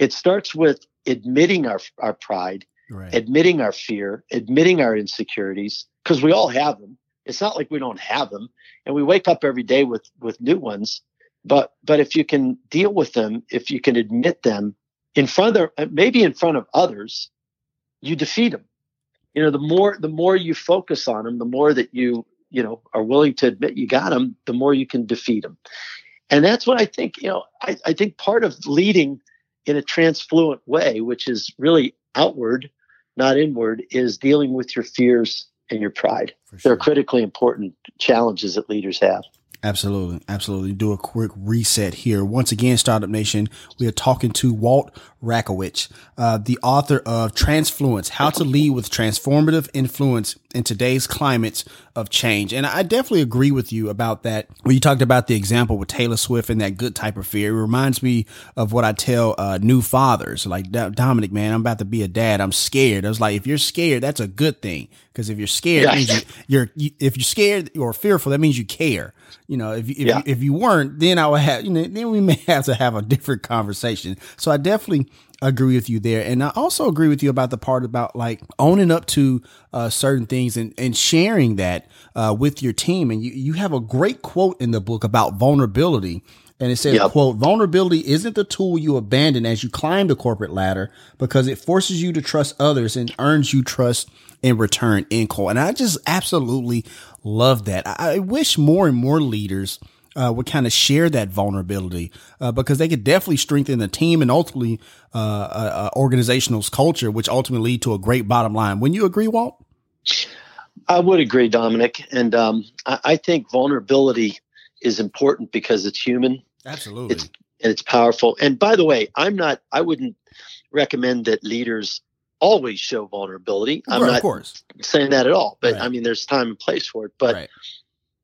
It starts with admitting our our pride right. admitting our fear, admitting our insecurities, because we all have them. It's not like we don't have them, and we wake up every day with with new ones. But but if you can deal with them, if you can admit them in front of maybe in front of others, you defeat them. You know, the more the more you focus on them, the more that you you know are willing to admit you got them, the more you can defeat them. And that's what I think. You know, I, I think part of leading in a transfluent way, which is really outward, not inward, is dealing with your fears and your pride. Sure. They're critically important challenges that leaders have. Absolutely. Absolutely. Do a quick reset here. Once again, Startup Nation, we are talking to Walt Rakowich, uh, the author of Transfluence, How to Lead with Transformative Influence in Today's Climates of Change. And I definitely agree with you about that. When you talked about the example with Taylor Swift and that good type of fear, it reminds me of what I tell uh, new fathers, like Dominic, man, I'm about to be a dad. I'm scared. I was like, if you're scared, that's a good thing. Because if you're scared, yeah. you, you're, you, if you're scared or fearful, that means you care. You know, if, if, yeah. if you weren't, then I would have, you know, then we <laughs> may have to have a different conversation. So I definitely agree with you there. And I also agree with you about the part about like owning up to uh, certain things and, and sharing that uh, with your team. And you, you have a great quote in the book about vulnerability. And it says, yep. quote, vulnerability isn't the tool you abandon as you climb the corporate ladder because it forces you to trust others and earns you trust in return, end quote. And I just absolutely love that. I, I wish more and more leaders – uh, would kind of share that vulnerability uh, because they could definitely strengthen the team and ultimately uh, uh, uh organizational culture, which ultimately lead to a great bottom line. When you agree, Walt? I would agree, Dominic, and um, I, I, think vulnerability is important because it's human. Absolutely, it's, and it's powerful. And by the way, I'm not. I wouldn't recommend that leaders always show vulnerability. I'm right, not of course. saying that at all, but right. I mean, there's time and place for it. But right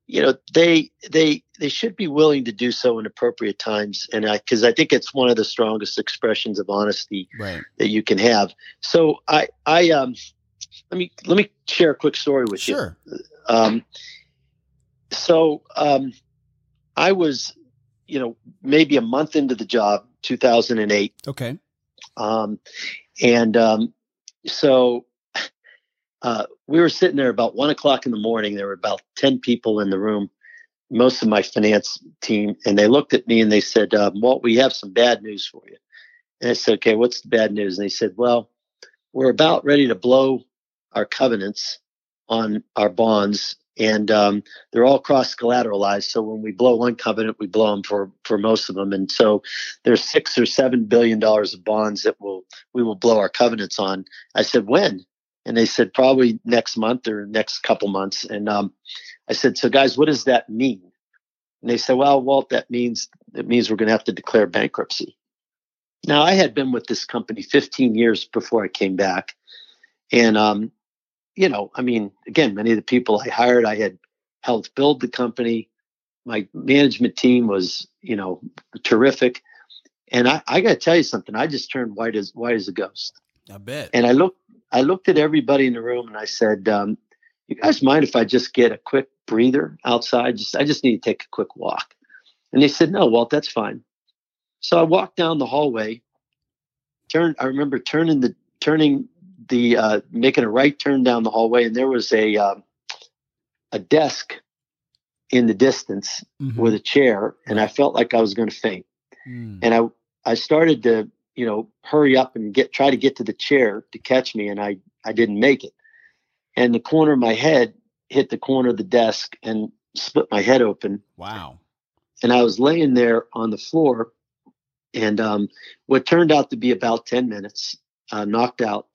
you know they they they should be willing to do so in appropriate times and i because i think it's one of the strongest expressions of honesty right. that you can have so i i um let me let me share a quick story with sure. you um so um i was you know maybe a month into the job 2008 okay um and um so <sighs> uh, we were sitting there about one o'clock in the morning. There were about 10 people in the room, most of my finance team. And they looked at me and they said, um, we have some bad news for you. And I said, Okay, what's the bad news? And they said, Well, we're about ready to blow our covenants on our bonds. And um, they're all cross collateralized. So when we blow one covenant, we blow them for, for most of them. And so there's six or seven billion dollars of bonds that will we will blow our covenants on. I said, When? And they said probably next month or next couple months. And um, I said, so guys, what does that mean? And they said, well, Walt, that means it means we're going to have to declare bankruptcy. Now, I had been with this company 15 years before I came back. And, um, you know, I mean, again, many of the people I hired, I had helped build the company. My management team was, you know, terrific. And I, I got to tell you something. I just turned white as white as a ghost. I bet. And I looked, I looked at everybody in the room and I said, um, "You guys mind if I just get a quick breather outside? Just, I just need to take a quick walk." And they said, "No, Walt, that's fine." So I walked down the hallway. Turned. I remember turning the turning the uh, making a right turn down the hallway, and there was a uh, a desk in the distance mm-hmm. with a chair, and I felt like I was going to faint. Mm. And I I started to you know hurry up and get try to get to the chair to catch me, and I I didn't make it. And the corner of my head hit the corner of the desk and split my head open. Wow. And I was laying there on the floor, and um, what turned out to be about ten minutes, uh, knocked out.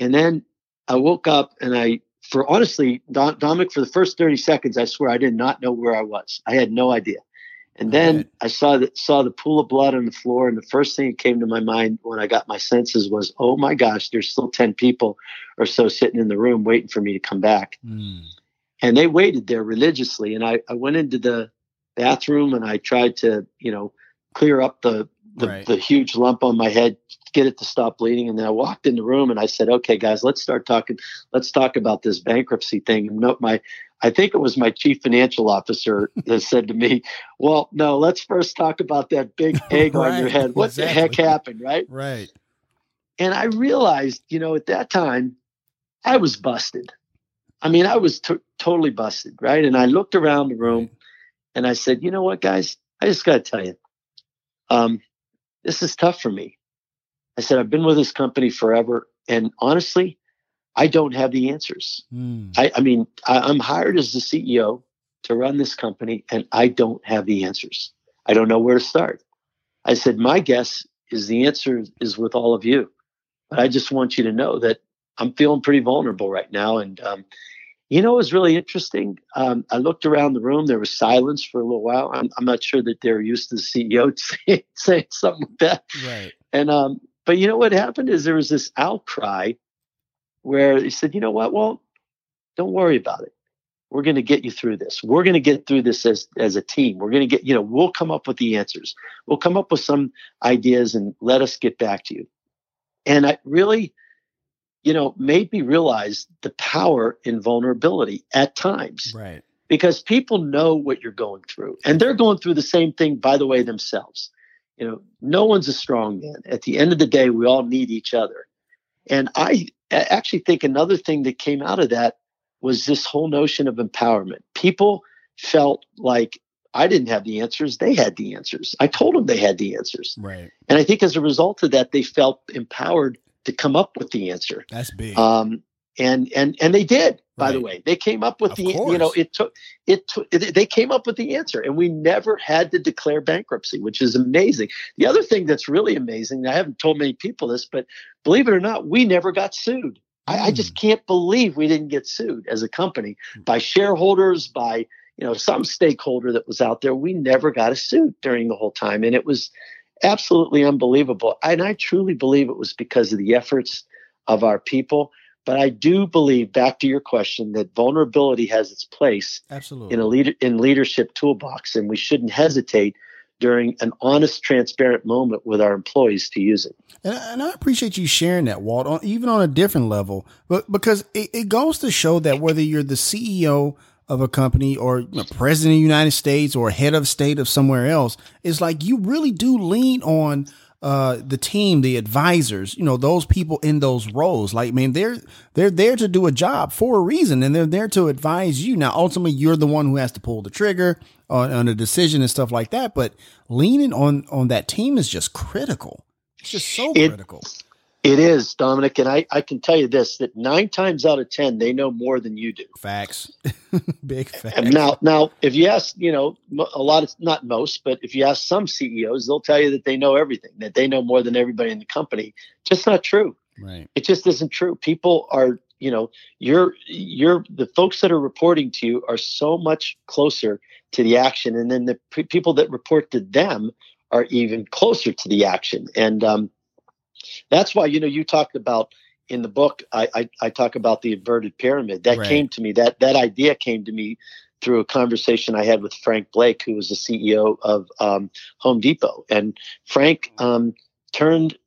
And then I woke up and I, for honestly, Dominic, for the first 30 seconds, I swear I did not know where I was. I had no idea. And then right. I saw the, saw the pool of blood on the floor. And the first thing that came to my mind when I got my senses was, oh my gosh, there's still 10 people or so sitting in the room waiting for me to come back. Mm. And they waited there religiously. And I, I went into the bathroom and I tried to, you know, clear up the, the, right. the huge lump on my head, get it to stop bleeding. And then I walked in the room and I said, okay, guys, let's start talking. Let's talk about this bankruptcy thing. And no, my, I think it was my chief financial officer <laughs> that said to me, well, no, let's first talk about that big <laughs> egg right. on your head. What exactly. the heck happened? Right. Right. And I realized, you know, at that time I was busted. I mean, I was t- totally busted. Right. And I looked around the room and I said, you know what, guys, I just got to tell you, um, this is tough for me. I said, I've been with this company forever. And honestly, I don't have the answers. Mm. I, I, mean, I, am hired as the CEO to run this company, and I don't have the answers. I don't know where to start. I said, My guess is the answer is with all of you. But I just want you to know that I'm feeling pretty vulnerable right now. And, um, you know, it was really interesting. Um, I looked around the room. There was silence for a little while. I'm, I'm not sure that they're used to the CEO <laughs> saying something like that. Right. And um, but you know what happened is there was this outcry where he said, you know what? Well, don't worry about it. We're going to get you through this. We're going to get through this as as a team. We're going to get, you know, we'll come up with the answers. We'll come up with some ideas and let us get back to you. And I really you know, made me realize the power in vulnerability at times. Right. Because people know what you're going through and they're going through the same thing, by the way, themselves. You know, no one's a strong man. At the end of the day, we all need each other. And I actually think another thing that came out of that was this whole notion of empowerment. People felt like I didn't have the answers. They had the answers. I told them they had the answers. Right. And I think as a result of that, they felt empowered to come up with the answer. That's big. Um, and and and they did. By right. the way, they came up with of the course. you know it took it took they came up with the answer, and we never had to declare bankruptcy, which is amazing. The other thing that's really amazing, I haven't told many people this, but believe it or not, we never got sued. Mm. I, I just hmm. can't believe we didn't get sued as a company hmm. by shareholders, by you know some stakeholder that was out there. We never got a suit during the whole time, and it was absolutely unbelievable. And I truly believe it was because of the efforts of our people. But I do believe, back to your question, that vulnerability has its place absolutely in a leader in leadership toolbox, and we shouldn't hesitate during an honest, transparent moment with our employees to use it. And, and I appreciate you sharing that, Walt, on, even on a different level, but because it, it goes to show that whether you're the CEO of a company or you know, president of the United States or head of state of somewhere else, it's like you really do lean on uh, the team, the advisors, you know, those people in those roles. Like, I mean, they're they're there to do a job for a reason, and they're there to advise you. Now, ultimately, you're the one who has to pull the trigger on, on a decision and stuff like that. But leaning on on that team is just critical. It's just so it, critical. It is, Dominic, and I, I can tell you this that nine times out of ten they know more than you do. Facts, <laughs> big facts. And now, now, if you ask, you know, a lot of not most, but if you ask some CEOs, they'll tell you that they know everything, that they know more than everybody in the company. Just not true. Right. It just isn't true. People are, you know, you're you're the folks that are reporting to you are so much closer to the action, and then the p- people that report to them are even closer to the action. And um, that's why, you know, you talked about in the book, I, I, I talk about the inverted pyramid. That Right. came to me. That that idea came to me through a conversation I had with Frank Blake, who was the CEO of um, Home Depot, and Frank um, turned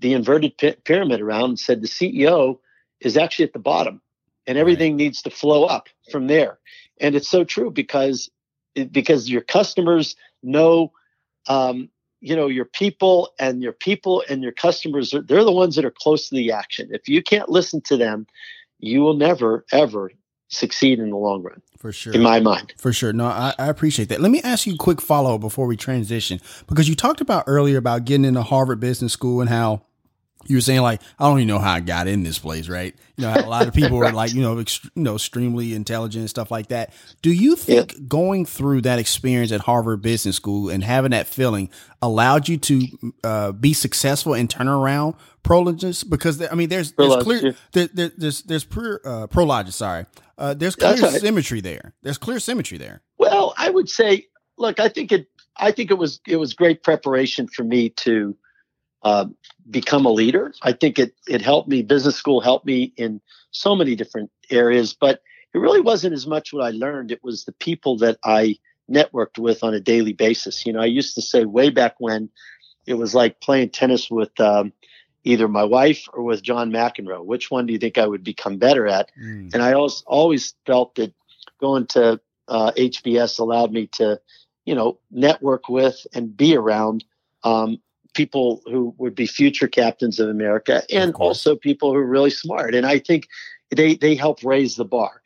the inverted py- pyramid around and said the CEO is actually at the bottom, and everything needs to flow up from there. And it's so true because because your customers know um, you know your people and your people and your customers are, they're the ones that are close to the action if you can't listen to them you will never ever succeed in the long run For sure. in my mind For sure. No, I, I appreciate that. Let me ask you a quick follow up before we transition because you talked about earlier about getting into Harvard Business School and how you were saying like I don't even know how I got in this place, right? You know, a lot of people are <laughs> like you know, ext- you know, extremely intelligent and stuff like that. Do you think going through that experience at Harvard Business School and having that feeling allowed you to uh, be successful and turn around Prologis? Because I mean, there's there's clear yeah. there, there, there's there's uh, Prologis, sorry. Uh, there's clear symmetry there. There's clear symmetry there. well i would say look i think it i think it was it was great preparation for me to uh, become a leader. I think it it helped me business school helped me in so many different areas but it really wasn't as much what i learned. It was the people that i networked with on a daily basis. You know i used to say way back when it was like playing tennis with um, either my wife or with john mcenroe. Which one do you think i would become better at? Mm. and I always always felt that going to uh, HBS allowed me to, you know, network with and be around um, people who would be future captains of America, and Of also people who are really smart. And I think they they help raise the bar.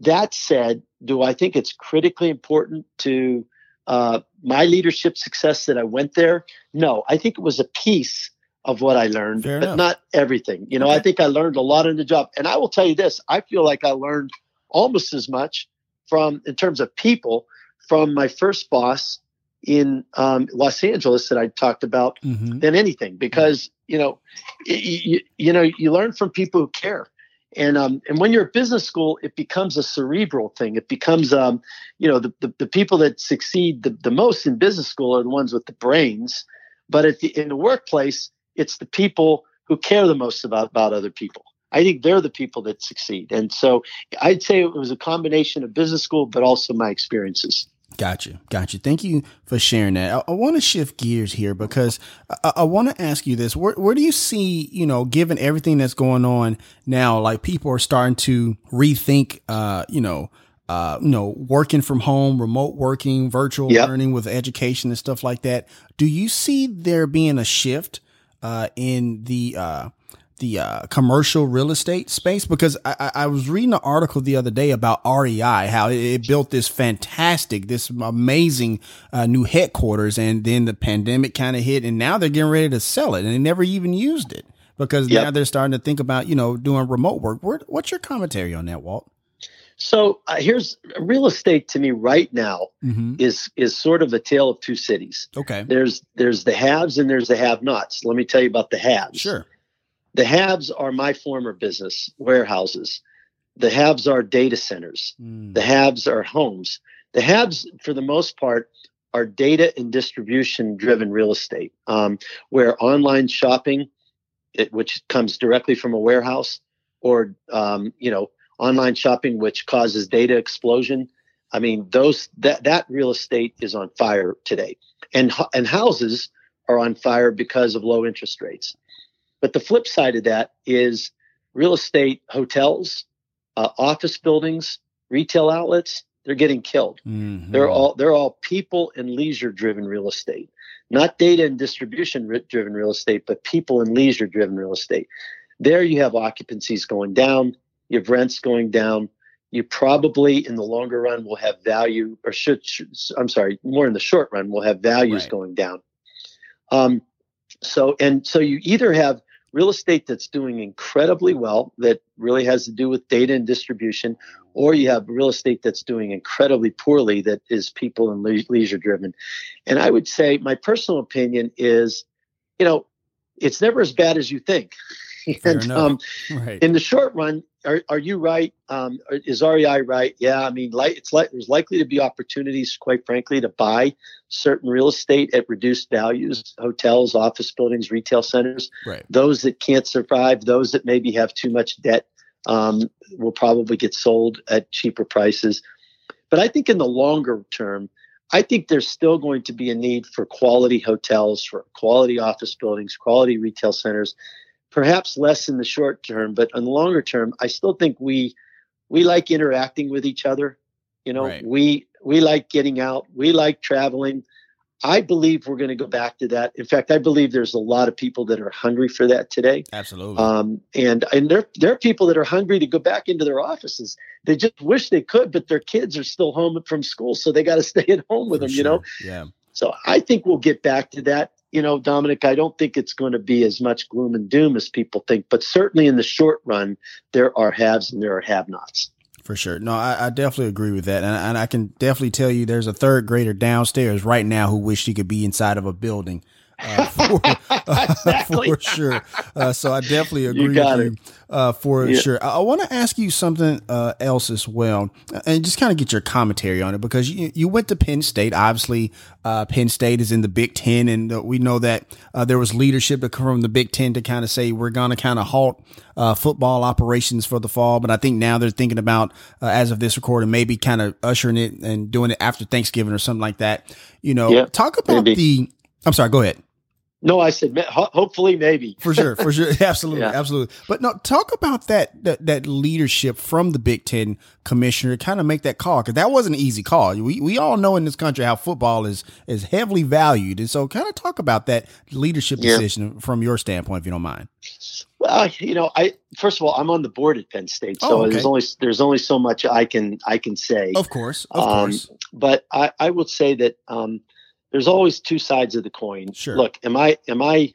That said, do I think it's critically important to uh, my leadership success that I went there? No, I think it was a piece of what I learned, Fair but enough. not everything. You know, Okay. I think I learned a lot in the job, and I will tell you this: I feel like I learned almost as much from, in terms of people, from my first boss in um, Los Angeles that I talked about Mhm. than anything because you know you, you know you learn from people who care. And um and when you're at business school it becomes a cerebral thing. It becomes um you know the the, the people that succeed the, the most in business school are the ones with the brains. But at the in the workplace it's the people who care the most about about other people. I think they're the people that succeed. And so i'd say it was a combination of business school but also my experiences Gotcha. Gotcha. Thank you for sharing that. I, I want to shift gears here because I, I want to ask you this. Where, where do you see, you know, given everything that's going on now, like people are starting to rethink, uh, you know, uh, you know, working from home, remote working, virtual Yep. learning with education and stuff like that. Do you see there being a shift, uh, in the, uh, the uh, commercial real estate space because I, I was reading an article the other day about REI, how it, it built this fantastic, this amazing uh, new headquarters, and then the pandemic kind of hit, and now they're getting ready to sell it, and they never even used it because Yep. now they're starting to think about you know doing remote work. What's your commentary on that, Walt? so uh, here's real estate to me right now Mm-hmm. is is sort of a tale of two cities Okay, there's there's the haves and there's the have nots let me tell you about the haves sure. The haves are my former business warehouses. The haves are data centers. Mm. the haves are homes. The haves for the most part are data and distribution driven real estate um, where online shopping it, which comes directly from a warehouse or um, you know online shopping which causes data explosion. I mean those that that real estate is on fire today. And and houses are on fire because of low interest rates but the flip side of that is real estate hotels uh, office buildings retail outlets they're getting killed Mhm. they're all they're all people and leisure driven real estate, not data and distribution driven real estate, but people and leisure driven real estate. There you have occupancies going down, you have rents going down. You probably in the longer run will have value, or should, should I'm sorry, more in the short run will have values Right. going down. Um, so and so you either have real estate that's doing incredibly well that really has to do with data and distribution or you have real estate that's doing incredibly poorly that is people and le- leisure driven. And i would say my personal opinion is you know it's never as bad as you think <laughs> and um, right. in the short run, are, are you right? Um, is REI right? Yeah, I mean, like, it's like there's likely to be opportunities, quite frankly, to buy certain real estate at reduced values, hotels, office buildings, retail centers. Right. Those that can't survive, those that maybe have too much debt, um, will probably get sold at cheaper prices. But I think in the longer term, I think there's still going to be a need for quality hotels, for quality office buildings, quality retail centers. Perhaps less in the short term, but in the longer term, I still think we we like interacting with each other. You know, right. we we like getting out, we like traveling. I believe we're going to go back to that. In fact, I believe there's a lot of people that are hungry for that today. Absolutely. Um, and and there there are people that are hungry to go back into their offices. They just wish they could, but their kids are still home from school, so they got to <laughs> stay at home with for them. Sure. You know. Yeah. So I think we'll get back to that. You know, Dominic, I don't think it's going to be as much gloom and doom as people think, but certainly in the short run, there are haves and there are have-nots. For sure. No, I, I definitely agree with that. And, and, I can definitely tell you there's a third grader downstairs right now who wished he could be inside of a building. Uh, <laughs> for, uh, for sure. Uh, so I definitely agree you with it. you uh, for yeah. sure. I, I want to ask you something uh, else as well, and just kind of get your commentary on it because you you went to Penn State. Obviously, uh, Penn State is in the Big Ten, and we know that uh, there was leadership to come from the Big Ten to kind of say we're going to kind of halt uh, football operations for the fall. But I think now they're thinking about, as of this recording, maybe kind of ushering it and doing it after Thanksgiving or something like that. You know, yeah, talk about maybe. the. I'm sorry. Go ahead. No, I said ho- hopefully, maybe for sure, for sure, <laughs> absolutely, yeah. absolutely. But no, talk about that, that that leadership from the Big Ten commissioner kind of make that call because that wasn't an easy call. We we all know in this country how football is is heavily valued, and so kind of talk about that leadership yeah. decision from your standpoint, if you don't mind. Well, you know, I first of all, I'm on the board at Penn State, so oh, okay. there's only there's only so much I can I can say. Of course, of um, course. But I I would say that. Um, there's always two sides of the coin. Sure. Look, am I am I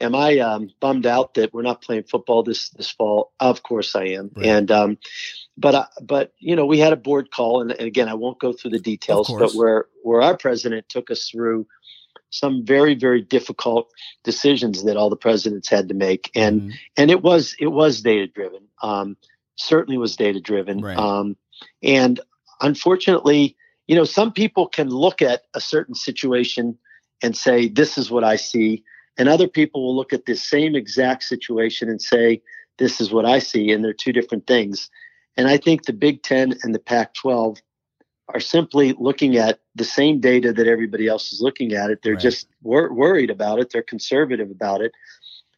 am I um, bummed out that we're not playing football this this fall? Of course I am. Right. And um, but uh, but you know we had a board call, and, and again I won't go through the details, but where where our president took us through some very very difficult decisions that all the presidents had to make, and mm-hmm. and it was it was data driven. Um, certainly was data driven. Right. Um, and unfortunately you know, some people can look at a certain situation and say, this is what I see. And other people will look at this same exact situation and say, this is what I see. And they're two different things. And I think the Big Ten and the Pac 12 are simply looking at the same data that everybody else is looking at it. They're right. just wor- worried about it. They're conservative about it.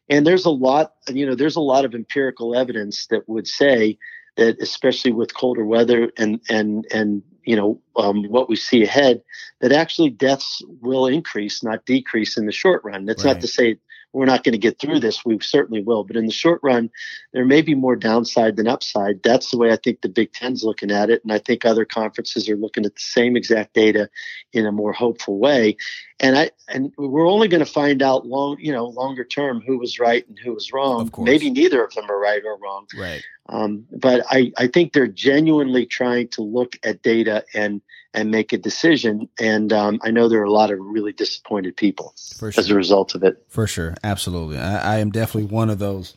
And there's a lot, you know, there's a lot of empirical evidence that would say that, especially with colder weather and and and you know um, what we see ahead that actually deaths will increase not decrease in the short run. That's right. not to say we're not going to get through this. We certainly will. But in the short run there may be more downside than upside. That's the way i think the big ten's looking at it. And i think other conferences are looking at the same exact data in a more hopeful way and i and we're only going to find out long you know longer term who was right and who was wrong maybe neither of them are right or wrong right um, but I, I think they're genuinely trying to look at data and and make a decision. And um, I know there are a lot of really disappointed people sure. as a result of it. For sure, absolutely. I, I am definitely one of those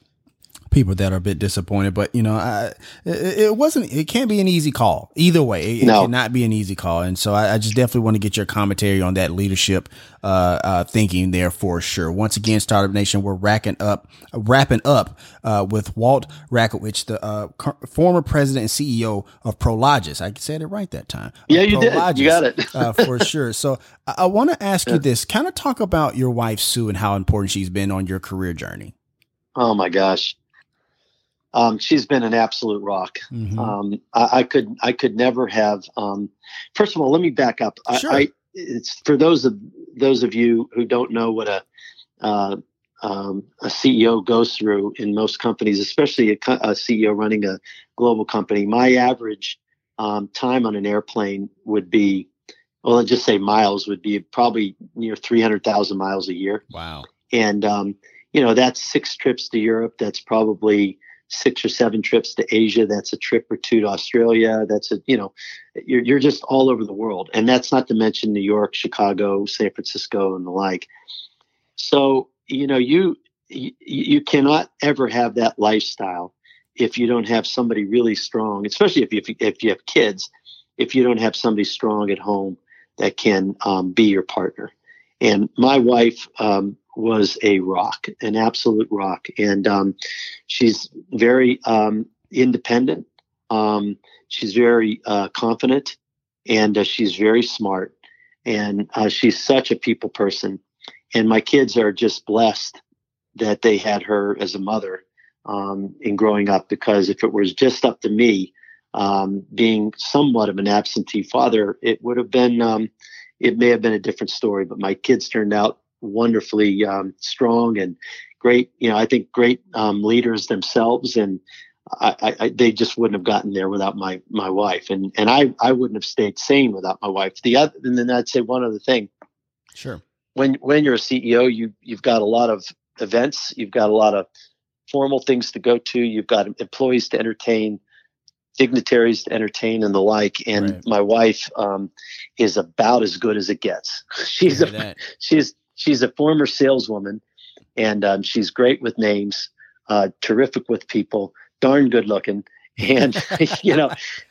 people that are a bit disappointed. But you know, I, it, it, wasn't. It can't be an easy call either way. It, no. it cannot be an easy call. And so I, I, just definitely want to get your commentary on that leadership uh, uh, thinking there for sure. Once again, Startup Nation, we're racking up, wrapping up uh, with Walt Rakowich, the uh, former president and CEO of Prologis. I said it right that time. Yeah, you Prologis, did. You got it uh, for <laughs> sure. So I, I want to ask yeah. you this: kind of talk about your wife Sue and how important she's been on your career journey. Oh my gosh um, she's been an absolute rock. Mm-hmm. Um, I, I, could I could never have. Um, first of all, let me back up. Sure. I, I, it's for those of those of you who don't know what a uh, um, a CEO goes through in most companies, especially a, a, CEO running a global company. My average um, time on an airplane would be, well, let's just say miles would be probably near three hundred thousand miles a year. Wow. And um, you know that's six trips to Europe. That's probably six or seven trips to Asia. That's a trip or two to Australia. That's a, you know, you're, you're just all over the world. And that's not to mention New York, Chicago, San Francisco, and the like. So, you know, you, you, you cannot ever have that lifestyle if you don't have somebody really strong, especially if you, if you have kids, if you don't have somebody strong at home that can um, be your partner. And my wife um, was a rock, an absolute rock. And um, she's very um, independent. Um, she's very uh, confident and uh, she's very smart. And uh, she's such a people person. And my kids are just blessed that they had her as a mother um, in growing up because if it was just up to me, um, being somewhat of an absentee father, it would have been, it may have been a different story. But my kids turned out wonderfully um, strong and great. You know, I think great um, leaders themselves, and I, I, they just wouldn't have gotten there without my my wife, and and I I wouldn't have stayed sane without my wife. The other, and then I'd say one other thing. Sure. When when you're a CEO, you you've got a lot of events, you've got a lot of formal things to go to, you've got employees to entertain, dignitaries to entertain and the like. And right. my wife um, is about as good as it gets. <laughs> she's a, she's she's a former saleswoman, and um, she's great with names, uh, terrific with people, darn good looking, and <laughs> you know,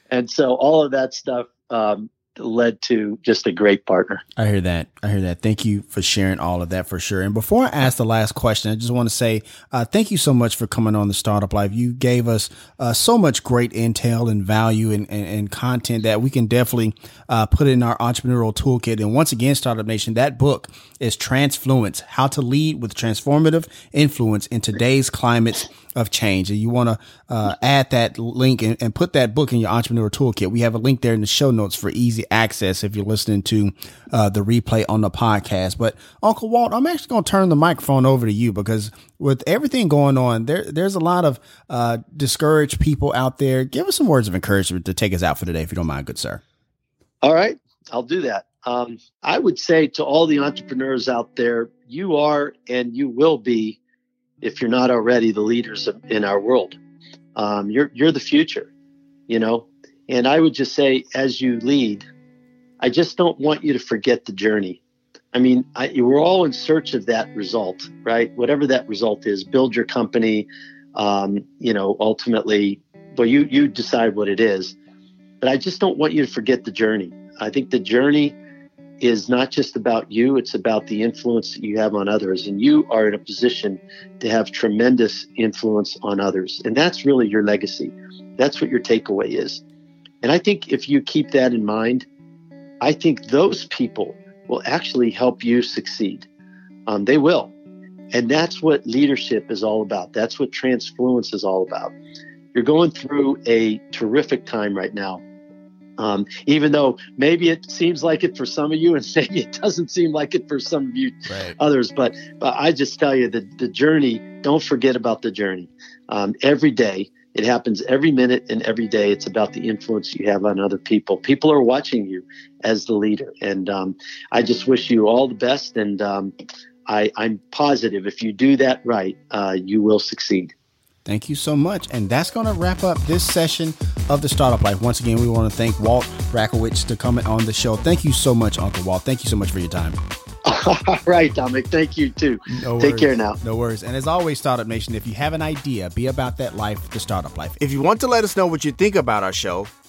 and so all of that stuff um, led to just a great partner. I hear that. I hear that. Thank you for sharing all of that for sure. And before I ask the last question, I just want to say uh, thank you so much for coming on the Startup Life. You gave us uh, so much great intel and value and, and, and content that we can definitely uh, put in our entrepreneurial toolkit. And once again, Startup Nation, that book is Transfluence How to Lead with Transformative Influence in Today's Climates of change. And you want to uh, add that link and, and, put that book in your entrepreneur toolkit. We have a link there in the show notes for easy access if you're listening to uh, the replay on the podcast. But uncle walt i'm actually going to turn the microphone over to you because with everything going on there there's a lot of uh, discouraged people out there. Give us some words of encouragement to take us out for today if you don't mind good sir. All right. I'll do that um, i would say to all the entrepreneurs out there you are and you will be if you're not already the leaders in our world. Um, you're you're the future, you know. And I would just say, as you lead, I just don't want you to forget the journey. I mean, I, we're all in search of that result, right? Whatever that result is, build your company. Um, you know, ultimately, but you you decide what it is. But I just don't want you to forget the journey. I think the journey is not just about you, it's about the influence that you have on others. And you are in a position to have tremendous influence on others. And that's really your legacy. That's what your takeaway is. And I think if you keep that in mind, I think those people will actually help you succeed. Um, they will. And that's what leadership is all about. That's what transfluence is all about. You're going through a terrific time right now um, even though maybe it seems like it for some of you, and <laughs> maybe it doesn't seem like it for some of you right. others. But but I just tell you that the journey. Don't forget about the journey. Um, every day, it happens every minute and every day. It's about the influence you have on other people. People are watching you as the leader, and um, I just wish you all the best. And um, I, am positive if you do that right, uh, you will succeed. Thank you so much. And that's going to wrap up this session of the Startup Life. Once again, we want to thank Walt Rakowich to come on the show. Thank you so much, Uncle Walt. Thank you so much for your time. <laughs> All right, Dominic. Thank you too. No Take care now. No worries. And as always, Startup Nation, if you have an idea, be about that life, the startup life. If you want to let us know what you think about our show,